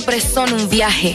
Siempre son un viaje.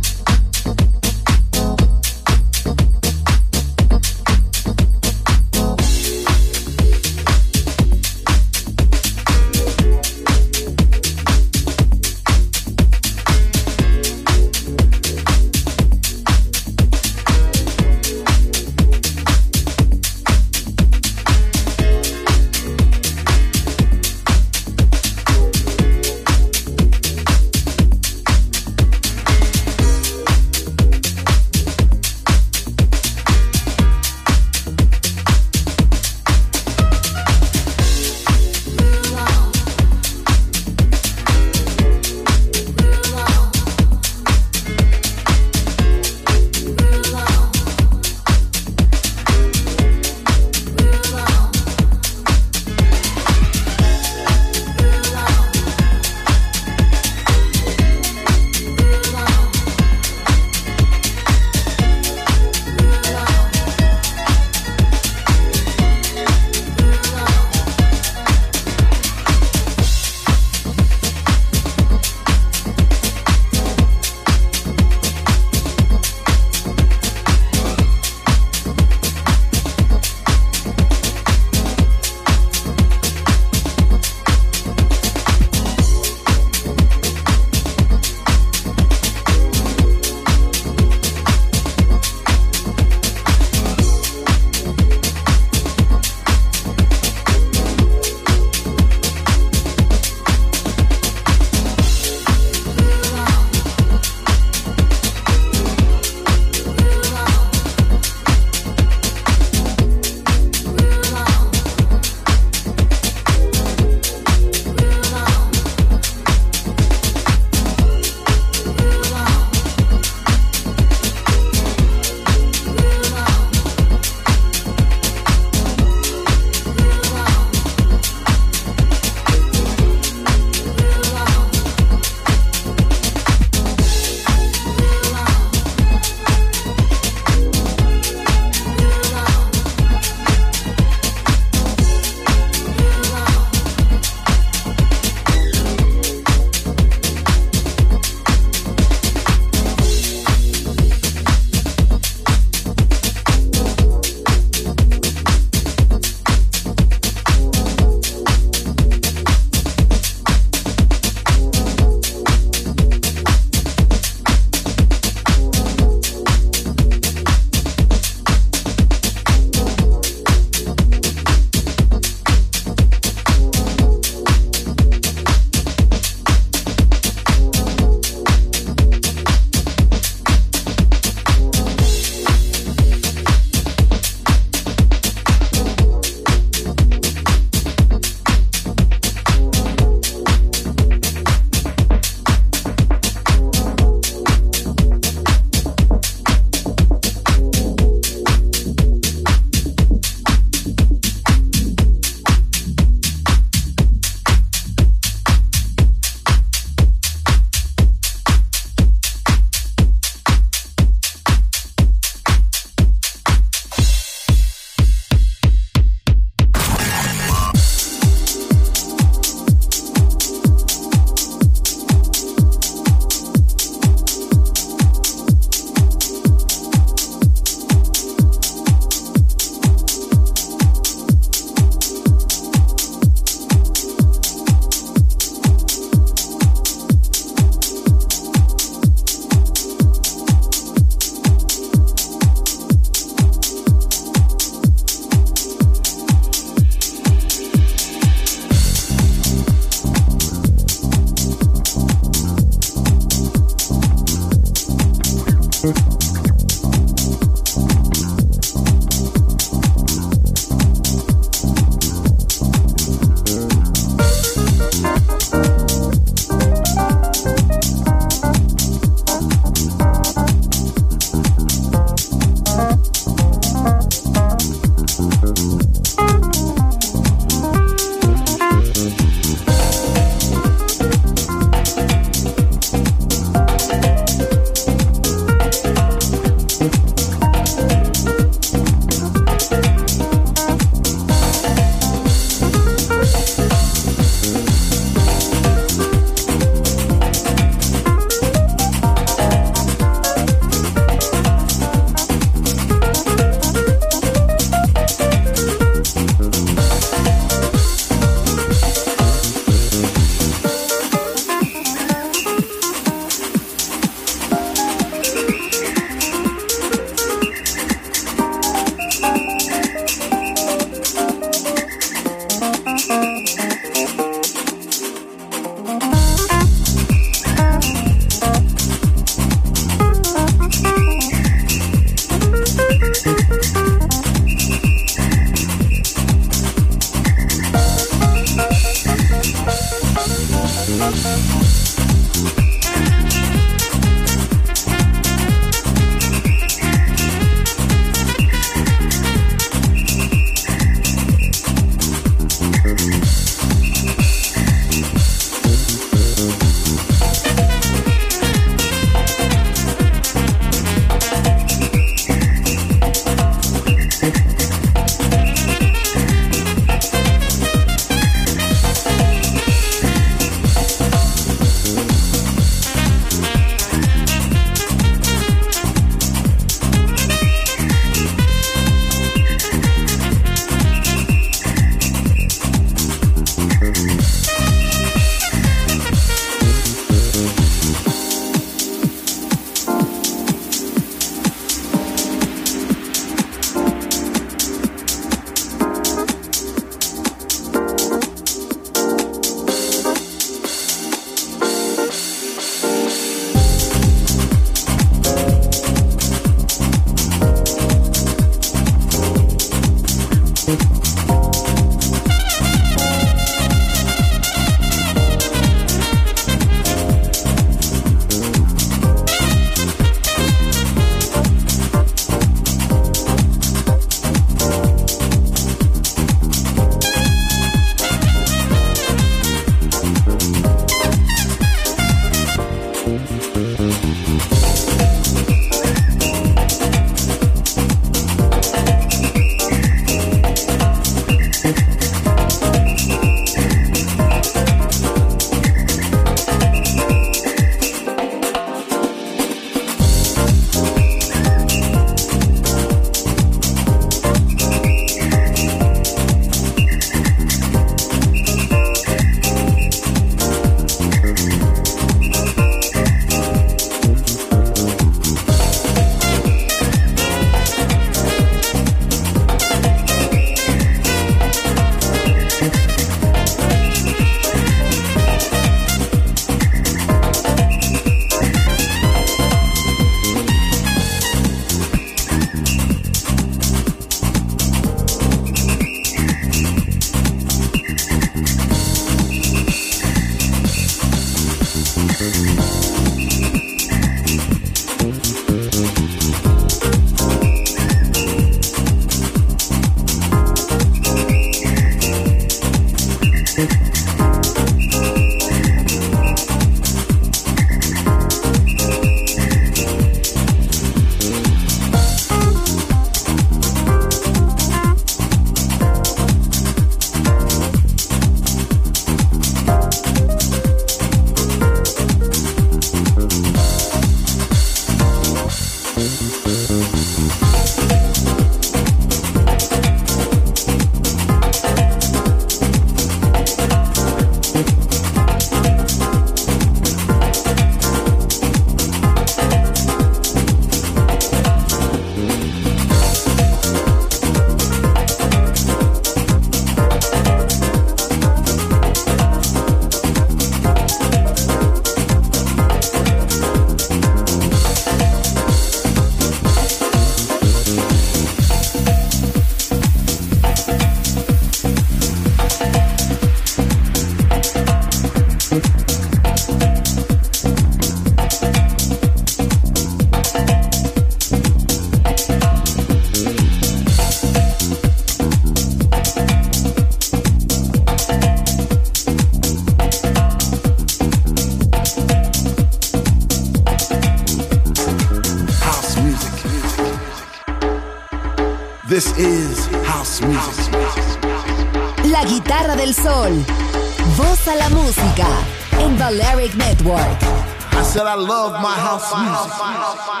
I I love my house music.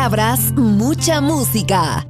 Palabras, mucha música.